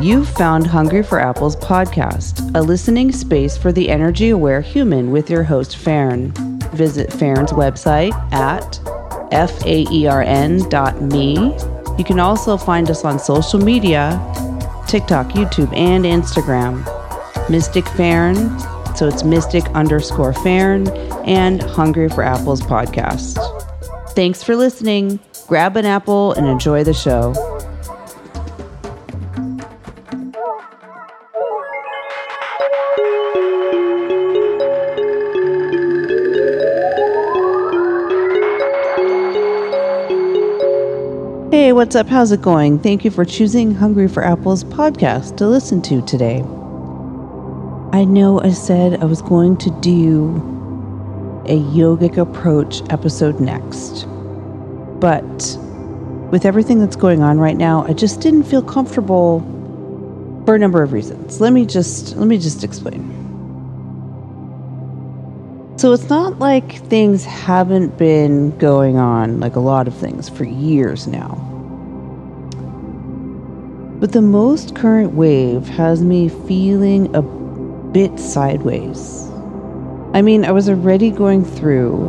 You've found Hungry for Apples podcast, a listening space for the energy aware human with your host, Faern. Visit Faern's website at F-A-E-R-N dot me. You can also find us on social media, TikTok, YouTube, and Instagram. Mystic Faern, so it's Mystic underscore Faern, and Hungry for Apples podcast. Thanks for listening. Grab an apple and enjoy the show. What's up? How's it going? Thank you for choosing Hungry for Apples podcast to listen to today. I know I said I was going to do a yogic approach episode next, but with everything that's going on right now, I just didn't feel comfortable for a number of reasons. Let me just let me just explain. So it's not like things haven't been going on like a lot of things for years now. But the most current wave has me feeling a bit sideways. I mean, I was already going through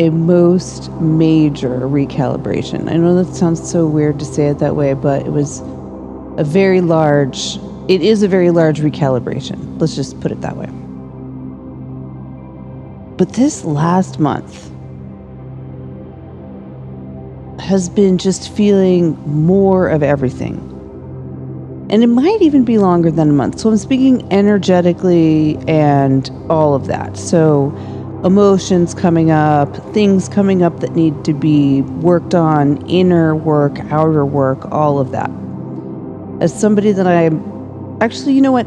a most major recalibration. I know that sounds so weird to say it that way, but it was a very large, it is a very large recalibration. Let's just put it that way. But this last month has been just feeling more of everything. And it might even be longer than a month. So I'm speaking energetically and all of that. So emotions coming up, things coming up that need to be worked on, inner work, outer work, all of that. As somebody that I'm actually, you know what?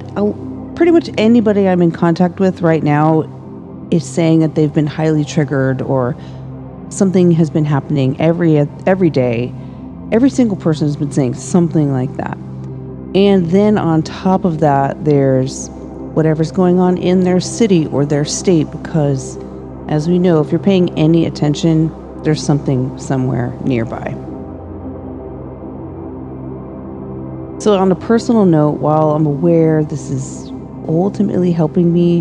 Pretty much anybody I'm in contact with right now is saying that they've been highly triggered or something has been happening every every day. Every single person has been saying something like that. And then on top of that, there's whatever's going on in their city or their state because as we know, if you're paying any attention, there's something somewhere nearby. So, on a personal note, while I'm aware this is ultimately helping me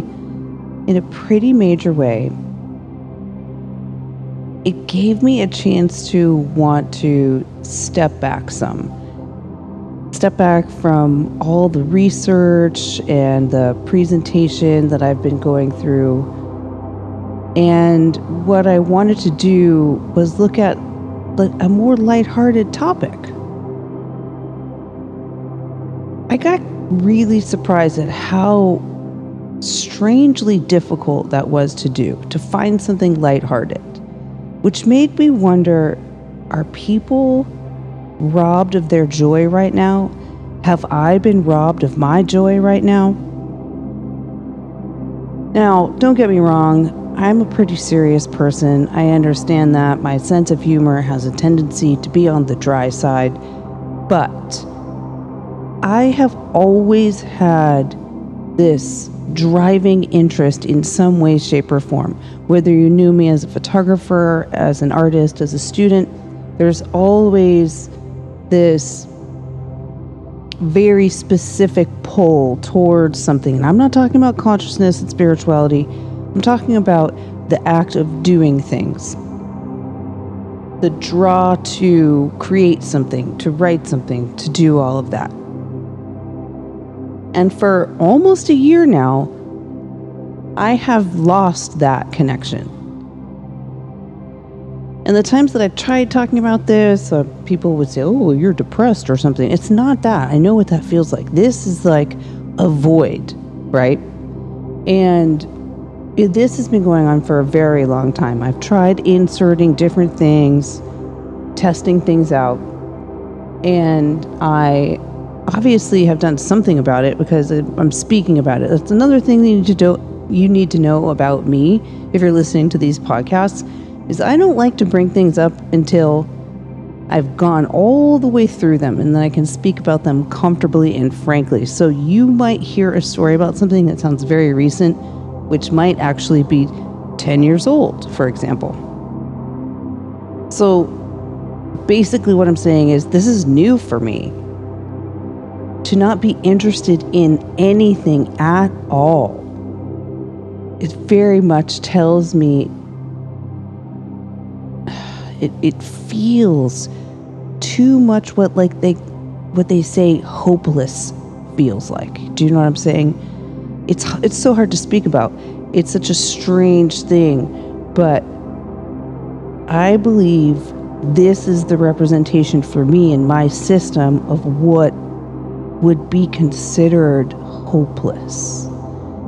in a pretty major way, it gave me a chance to want to step back some. Step back from all the research and the presentation that I've been going through. And what I wanted to do was look at a more lighthearted topic. I got really surprised at how strangely difficult that was to do, to find something lighthearted, which made me wonder are people robbed of their joy right now? Have I been robbed of my joy right now? Now, don't get me wrong, I'm a pretty serious person. I understand that my sense of humor has a tendency to be on the dry side, but I have always had this driving interest in some way, shape, or form. Whether you knew me as a photographer, as an artist, as a student, there's always this very specific pull towards something. And I'm not talking about consciousness and spirituality, I'm talking about the act of doing things. The draw to create something, to write something, to do all of that. And for almost a year now, I have lost that connection. And the times that I tried talking about this, uh, people would say, Oh, you're depressed or something. It's not that. I know what that feels like. This is like a void, right? And this has been going on for a very long time. I've tried inserting different things, testing things out, and I obviously have done something about it because I'm speaking about it. That's another thing that you need to do, you need to know about me if you're listening to these podcasts is I don't like to bring things up until I've gone all the way through them and then I can speak about them comfortably and frankly. So you might hear a story about something that sounds very recent, which might actually be 10 years old, for example. So basically, what I'm saying is this is new for me. to not be interested in anything at all. It very much tells me it, it feels too much what like they what they say hopeless feels like. Do you know what I'm saying? It's it's so hard to speak about. It's such a strange thing, but I believe this is the representation for me in my system of what would be considered hopeless.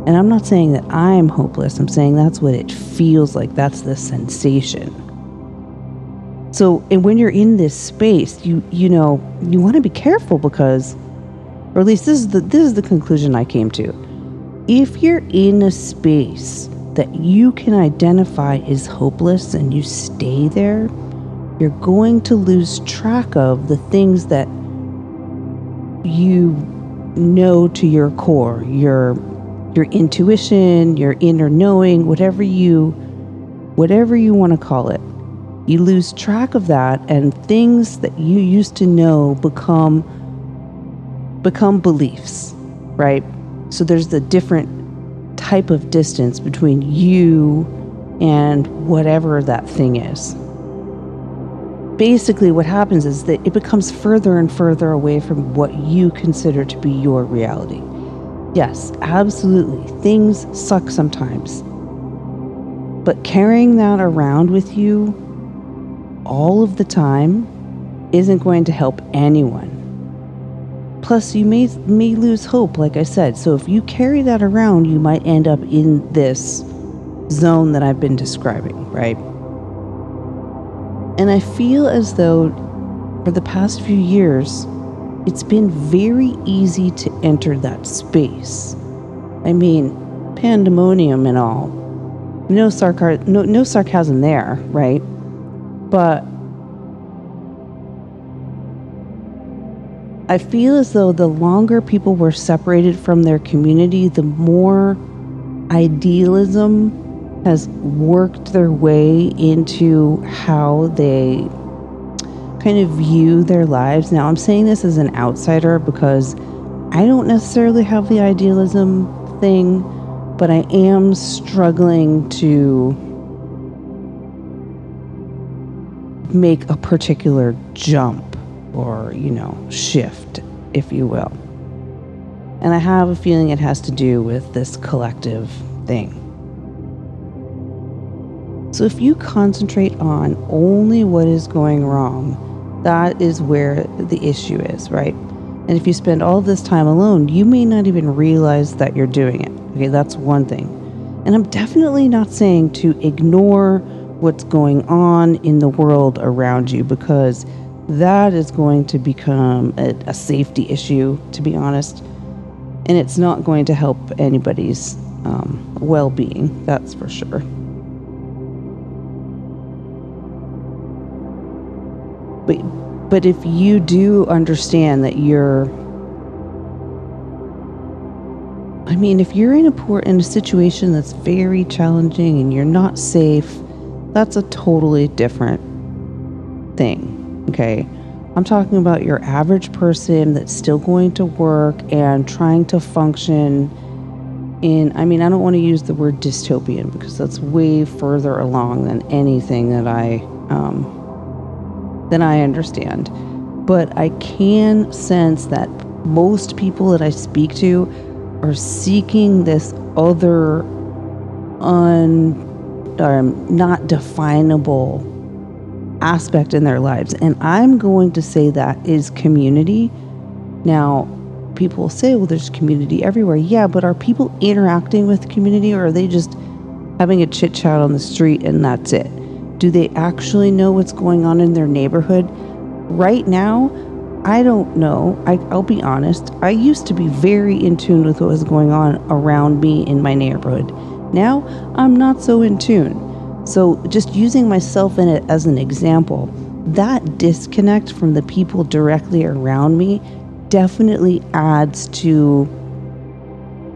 And I'm not saying that I'm hopeless. I'm saying that's what it feels like. That's the sensation. So, and when you're in this space, you you know, you want to be careful because or at least this is the this is the conclusion I came to. If you're in a space that you can identify is hopeless and you stay there, you're going to lose track of the things that you know to your core, your your intuition, your inner knowing, whatever you whatever you want to call it you lose track of that and things that you used to know become become beliefs right? So there's the different type of distance between you and whatever that thing is. Basically what happens is that it becomes further and further away from what you consider to be your reality. Yes absolutely things suck sometimes. But carrying that around with you all of the time isn't going to help anyone. Plus, you may, may lose hope, like I said. So, if you carry that around, you might end up in this zone that I've been describing, right? And I feel as though for the past few years, it's been very easy to enter that space. I mean, pandemonium and all. No, sarcar- no, no sarcasm there, right? But I feel as though the longer people were separated from their community, the more idealism has worked their way into how they kind of view their lives. Now, I'm saying this as an outsider because I don't necessarily have the idealism thing, but I am struggling to make a particular jump or, you know, shift, if you will. And I have a feeling it has to do with this collective thing. So if you concentrate on only what is going wrong, that is where the issue is, right? And if you spend all this time alone, you may not even realize that you're doing it. Okay, that's one thing. And I'm definitely not saying to ignore what's going on in the world around you because that is going to become a, a safety issue, to be honest. And it's not going to help anybody's um, well being, that's for sure. But, but if you do understand that you're I mean, if you're in a poor in a situation that's very challenging and you're not safe, that's a totally different thing. Okay. I'm talking about your average person that's still going to work and trying to function in, I mean, I don't want to use the word dystopian because that's way further along than anything that I, um, than I understand. But I can sense that most people that I speak to are seeking this other un um, not definable aspect in their lives. And I'm going to say that is community. Now, people will say, well, there's community everywhere. Yeah, but are people interacting with community or are they just having a chit chat on the street and that's it? Do they actually know what's going on in their neighborhood? Right now, I don't know. I, will be honest. I used to be very in tune with what was going on around me in my neighborhood. Now I'm not so in tune. So, just using myself in it as an example, that disconnect from the people directly around me definitely adds to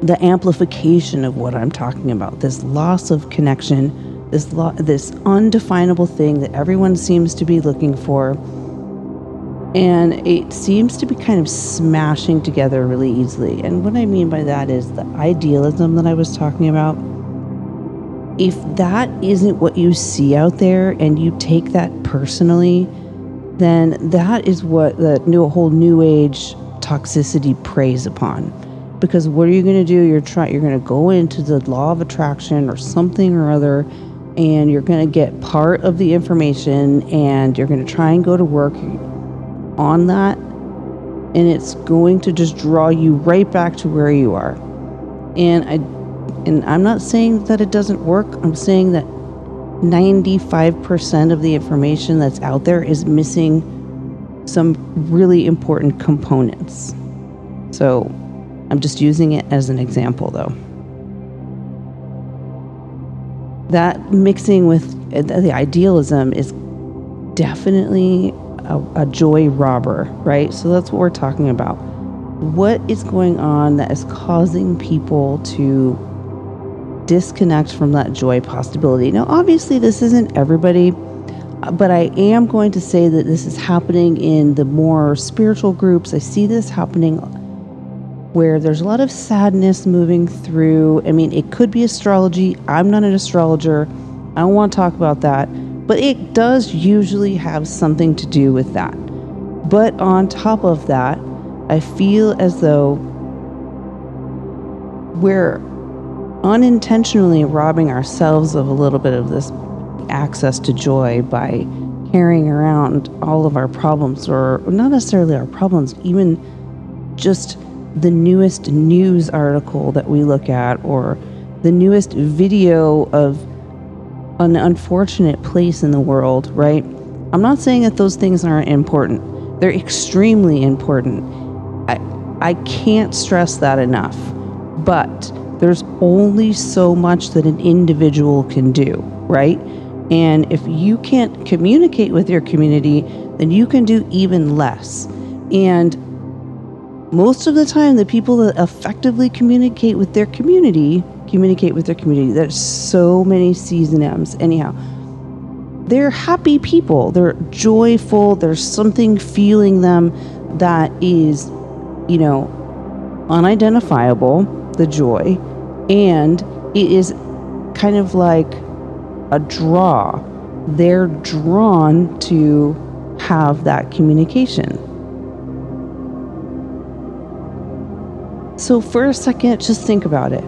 the amplification of what I'm talking about. This loss of connection, this lo- this undefinable thing that everyone seems to be looking for. And it seems to be kind of smashing together really easily. And what I mean by that is the idealism that I was talking about. If that isn't what you see out there and you take that personally, then that is what the new whole new age toxicity preys upon. Because what are you going to do? You're trying. You're going to go into the law of attraction or something or other, and you're going to get part of the information, and you're going to try and go to work on that, and it's going to just draw you right back to where you are. And I, and I'm not saying that it doesn't work. I'm saying that 95% of the information that's out there is missing some really important components. So I'm just using it as an example though. That mixing with uh, the idealism is definitely a, a joy robber, right? So that's what we're talking about. What is going on that is causing people to disconnect from that joy possibility. Now, obviously, this isn't everybody, but I am going to say that this is happening in the more spiritual groups. I see this happening where there's a lot of sadness moving through. I mean, it could be astrology. I'm not an astrologer. I don't want to talk about that, but it does usually have something to do with that. But on top of that, I feel as though we're unintentionally robbing ourselves of a little bit of this access to joy by carrying around all of our problems, or not necessarily our problems, even just the newest news article that we look at, or the newest video of an unfortunate place in the world, right? I'm not saying that those things aren't important. They're extremely important. I, I can't stress that enough. But there's only so much that an individual can do, right? And if you can't communicate with your community, then you can do even less. And most of the time, the people that effectively communicate with their community communicate with their community. There's so many C's and M's. Anyhow, they're happy people. They're joyful. There's something feeling them that is, you know, unidentifiable, the joy and it is kind of like a draw. They're drawn to have that communication. So, for a second, just think about it.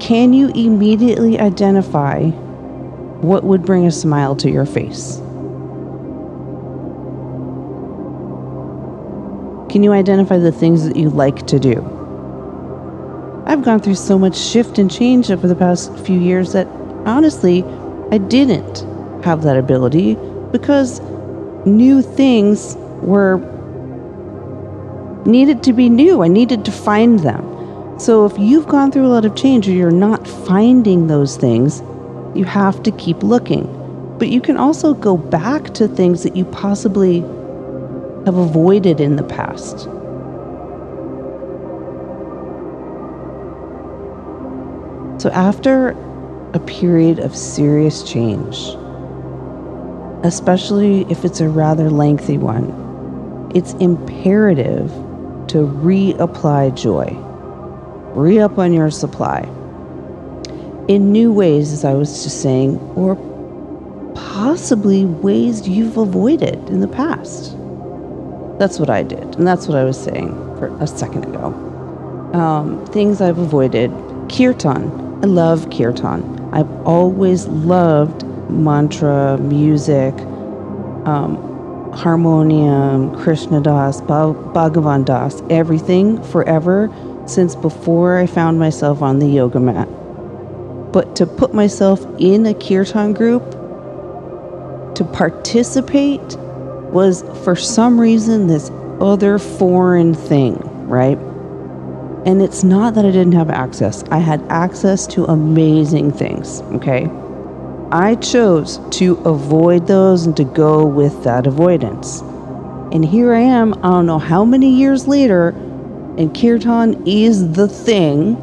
Can you immediately identify what would bring a smile to your face? Can you identify the things that you like to do? I've gone through so much shift and change over the past few years that honestly, I didn't have that ability because new things were needed to be new. I needed to find them. So if you've gone through a lot of change or you're not finding those things, you have to keep looking. But you can also go back to things that you possibly have avoided in the past. So, after a period of serious change, especially if it's a rather lengthy one, it's imperative to reapply joy, re up on your supply in new ways, as I was just saying, or possibly ways you've avoided in the past. That's what I did, and that's what I was saying for a second ago. Um, things I've avoided kirtan I love kirtan. I've always loved mantra, music, um, harmonium, Krishna Das, Bhagavan Das, everything forever since before I found myself on the yoga mat. But to put myself in a kirtan group, to participate, was for some reason this other foreign thing, right? And it's not that I didn't have access, I had access to amazing things, okay? I chose to avoid those and to go with that avoidance. And here I am, I don't know how many years later, and Kirtan is the thing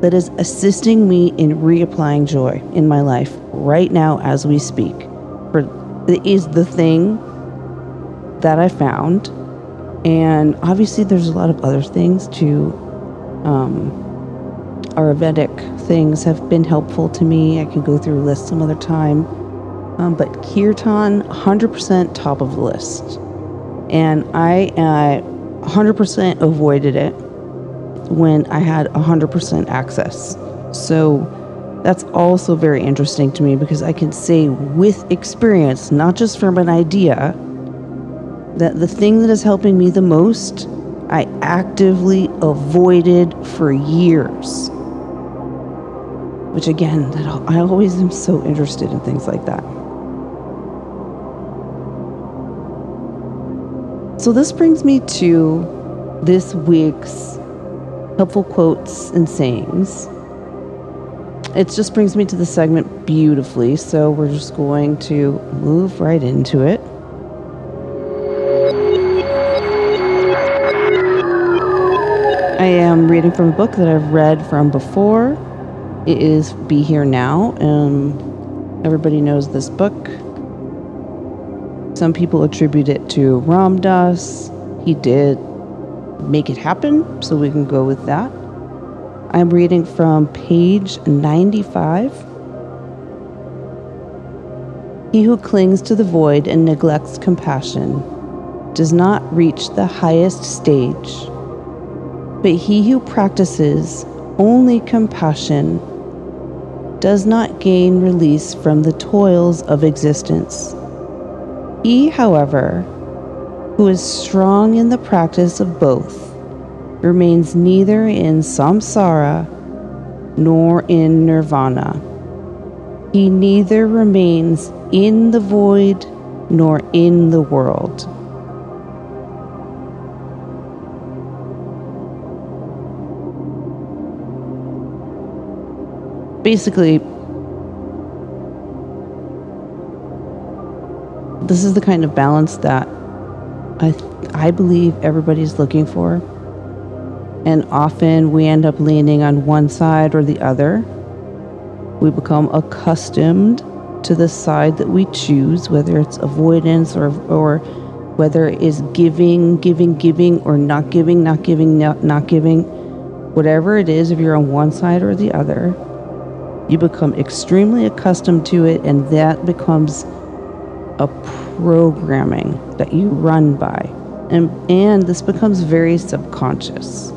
that is assisting me in reapplying joy in my life right now as we speak. For it is the thing that I found. And obviously, there's a lot of other things too. Um, Ayurvedic things have been helpful to me. I can go through a list some other time. Um, but kirtan, 100% top of the list. And I uh, 100% avoided it when I had 100% access. So that's also very interesting to me because I can say with experience, not just from an idea, that the thing that is helping me the most, I actively avoided for years. Which again, that I always am so interested in things like that. So this brings me to this week's helpful quotes and sayings. It just brings me to the segment beautifully, so we're just going to move right into it. I am reading from a book that I've read from before. It is Be Here Now. Um, everybody knows this book. Some people attribute it to Ram Dass. He did make it happen, so we can go with that. I'm reading from page 95. He who clings to the void and neglects compassion does not reach the highest stage, but he who practices only compassion does not gain release from the toils of existence. He, however, who is strong in the practice of both, remains neither in samsara nor in nirvana. He neither remains in the void nor in the world. Basically, this is the kind of balance that I, I believe everybody's looking for. And often we end up leaning on one side or the other. We become accustomed to the side that we choose, whether it's avoidance or, or whether it is giving, giving, giving, or not giving, not giving, not, not giving. Whatever it is, if you're on one side or the other, you become extremely accustomed to it, and that becomes a programming that you run by. And, and this becomes very subconscious.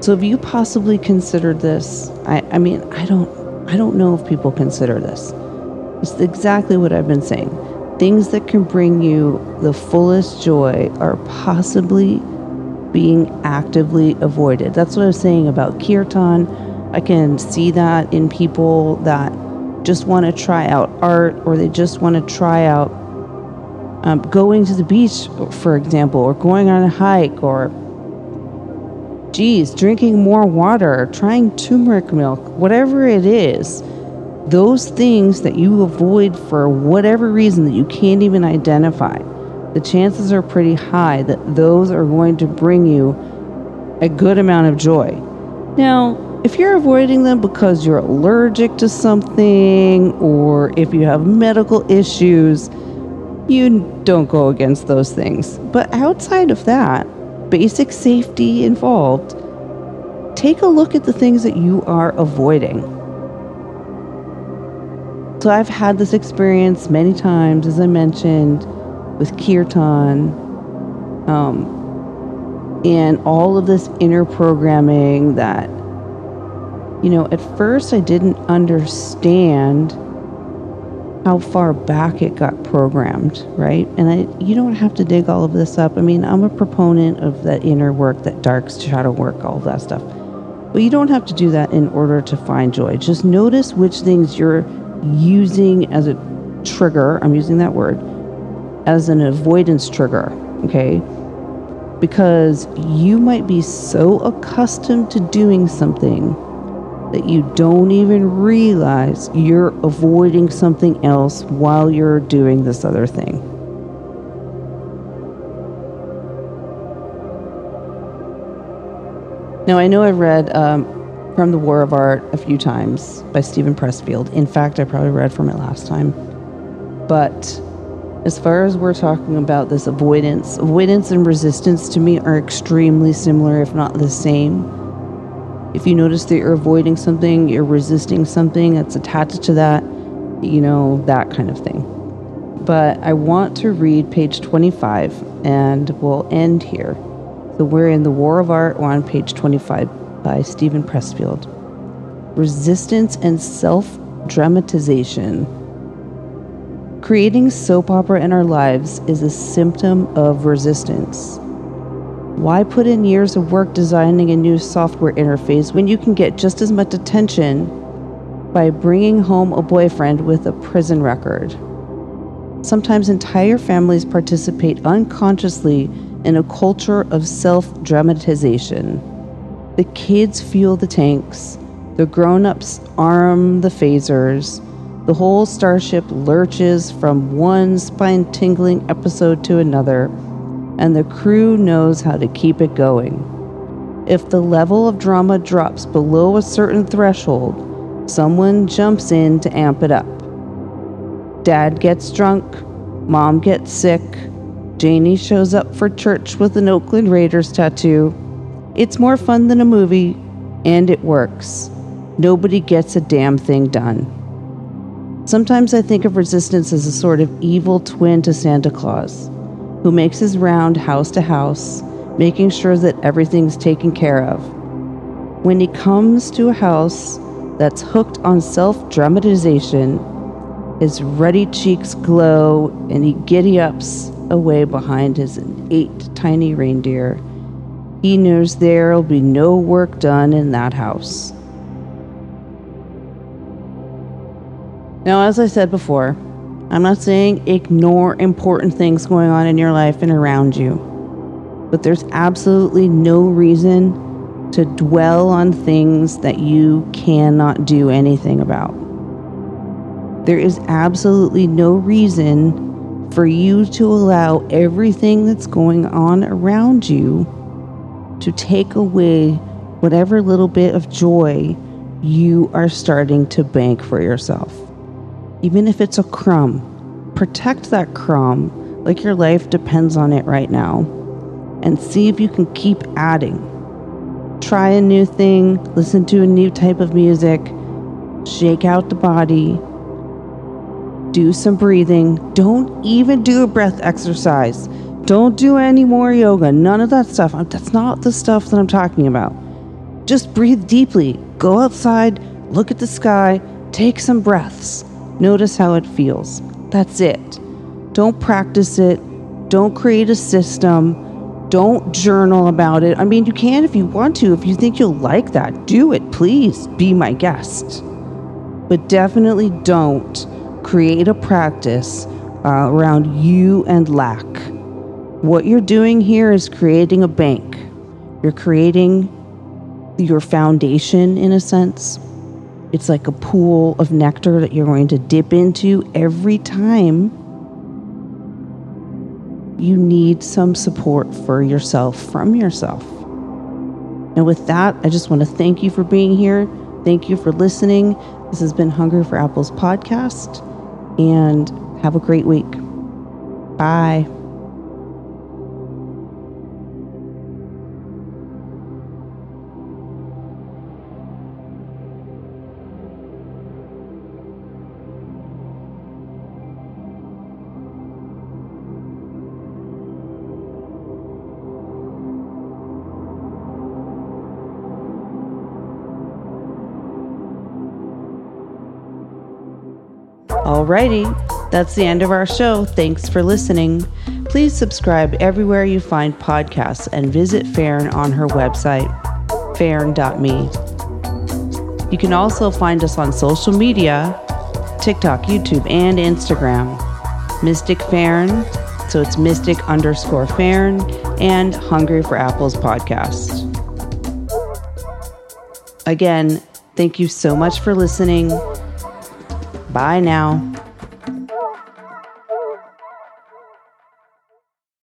So have you possibly considered this? I, I mean, I don't I don't know if people consider this. It's exactly what I've been saying. Things that can bring you the fullest joy are possibly being actively avoided. That's what I was saying about kirtan. I can see that in people that just want to try out art or they just want to try out um, going to the beach, for example, or going on a hike, or geez, drinking more water, trying turmeric milk, whatever it is. Those things that you avoid for whatever reason that you can't even identify the chances are pretty high that those are going to bring you a good amount of joy. Now, if you're avoiding them because you're allergic to something or if you have medical issues, you don't go against those things. But outside of that, basic safety involved, take a look at the things that you are avoiding. So I've had this experience many times, as I mentioned with kirtan, um, and all of this inner programming that, you know, at first I didn't understand how far back it got programmed, right? And I, you don't have to dig all of this up. I mean, I'm a proponent of that inner work, that dark shadow work, all that stuff. But you don't have to do that in order to find joy. Just notice which things you're using as a trigger. I'm using that word as an avoidance trigger, okay? Because you might be so accustomed to doing something that you don't even realize you're avoiding something else while you're doing this other thing. Now, I know I've read um, from The War of Art a few times by Steven Pressfield. In fact, I probably read from it last time. But as far as we're talking about this avoidance, avoidance and resistance to me are extremely similar, if not the same. If you notice that you're avoiding something, you're resisting something that's attached to that, you know, that kind of thing. But I want to read page 25 and we'll end here. So we're in The War of Art, we're on page 25 by Steven Pressfield. Resistance and self dramatization. Creating soap opera in our lives is a symptom of resistance. Why put in years of work designing a new software interface when you can get just as much attention by bringing home a boyfriend with a prison record? Sometimes entire families participate unconsciously in a culture of self dramatization. The kids fuel the tanks, the grown ups arm the phasers, the whole starship lurches from one spine tingling episode to another, and the crew knows how to keep it going. If the level of drama drops below a certain threshold, someone jumps in to amp it up. Dad gets drunk, mom gets sick, Janie shows up for church with an Oakland Raiders tattoo. It's more fun than a movie, and it works. Nobody gets a damn thing done. Sometimes I think of resistance as a sort of evil twin to Santa Claus, who makes his round house to house, making sure that everything's taken care of. When he comes to a house that's hooked on self dramatization, his ruddy cheeks glow and he giddy ups away behind his eight tiny reindeer. He knows there'll be no work done in that house. Now, as I said before, I'm not saying ignore important things going on in your life and around you, but there's absolutely no reason to dwell on things that you cannot do anything about. There is absolutely no reason for you to allow everything that's going on around you to take away whatever little bit of joy you are starting to bank for yourself. Even if it's a crumb, protect that crumb like your life depends on it right now and see if you can keep adding. Try a new thing, listen to a new type of music, shake out the body, do some breathing. Don't even do a breath exercise. Don't do any more yoga. None of that stuff. That's not the stuff that I'm talking about. Just breathe deeply. Go outside, look at the sky, take some breaths. Notice how it feels. That's it. Don't practice it. Don't create a system. Don't journal about it. I mean, you can if you want to. If you think you'll like that, do it. Please be my guest. But definitely don't create a practice uh, around you and lack. What you're doing here is creating a bank. You're creating your foundation in a sense. It's like a pool of nectar that you're going to dip into every time you need some support for yourself from yourself. And with that, I just want to thank you for being here. Thank you for listening. This has been Hungry for Apples podcast and have a great week. Bye. Alrighty, that's the end of our show. Thanks for listening. Please subscribe everywhere you find podcasts and visit Faern on her website, faern.me. You can also find us on social media TikTok, YouTube, and Instagram. Mystic Faern, so it's mystic underscore Faern, and Hungry for Apples podcast. Again, thank you so much for listening. Bye now.